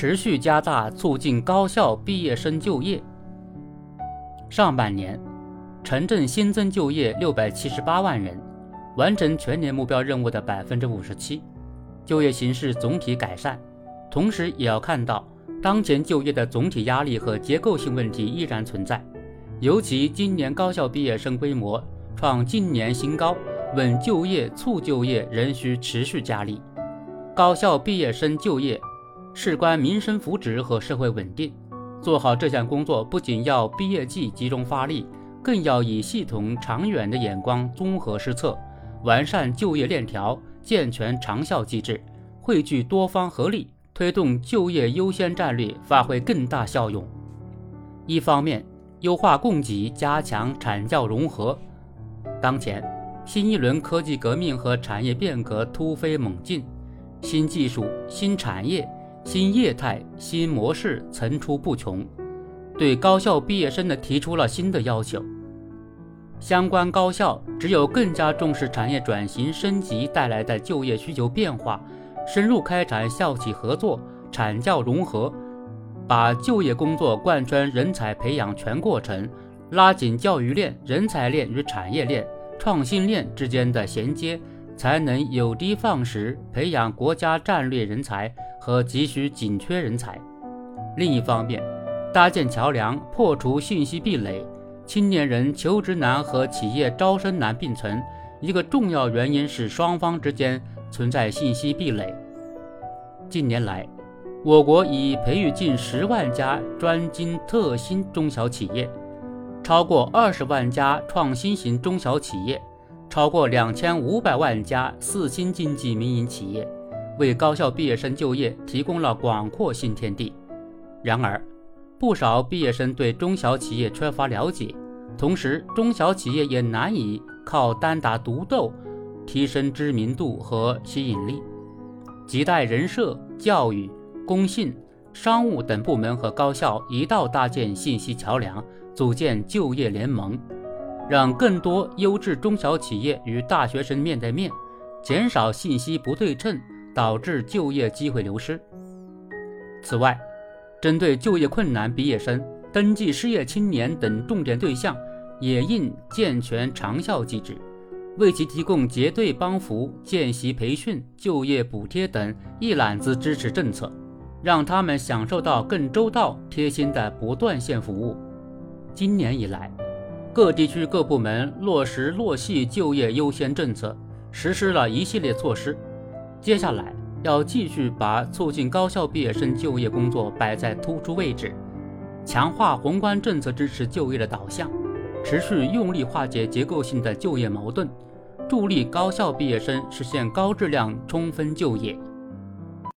持续加大促进高校毕业生就业。上半年，城镇新增就业六百七十八万人，完成全年目标任务的百分之五十七，就业形势总体改善。同时，也要看到当前就业的总体压力和结构性问题依然存在，尤其今年高校毕业生规模创近年新高，稳就业、促就业仍需持续加力。高校毕业生就业。事关民生福祉和社会稳定，做好这项工作，不仅要毕业季集中发力，更要以系统长远的眼光综合施策，完善就业链条，健全长效机制，汇聚多方合力，推动就业优先战略发挥更大效用。一方面，优化供给，加强产教融合。当前，新一轮科技革命和产业变革突飞猛进，新技术、新产业。新业态、新模式层出不穷，对高校毕业生的提出了新的要求。相关高校只有更加重视产业转型升级带来的就业需求变化，深入开展校企合作、产教融合，把就业工作贯穿人才培养全过程，拉紧教育链、人才链与产业链、创新链之间的衔接，才能有的放矢，培养国家战略人才。和急需紧缺人才。另一方面，搭建桥梁，破除信息壁垒。青年人求职难和企业招生难并存，一个重要原因是双方之间存在信息壁垒。近年来，我国已培育近十万家专精特新中小企业，超过二十万家创新型中小企业，超过两千五百万家四新经济民营企业。为高校毕业生就业提供了广阔新天地。然而，不少毕业生对中小企业缺乏了解，同时中小企业也难以靠单打独斗提升知名度和吸引力。亟待人社、教育、工信、商务等部门和高校一道搭建信息桥梁，组建就业联盟，让更多优质中小企业与大学生面对面，减少信息不对称。导致就业机会流失。此外，针对就业困难毕业生、登记失业青年等重点对象，也应健全长效机制，为其提供结对帮扶、见习培训、就业补贴等一揽子支持政策，让他们享受到更周到、贴心的不断线服务。今年以来，各地区各部门落实落细就业优先政策，实施了一系列措施。接下来要继续把促进高校毕业生就业工作摆在突出位置，强化宏观政策支持就业的导向，持续用力化解结构性的就业矛盾，助力高校毕业生实现高质量充分就业。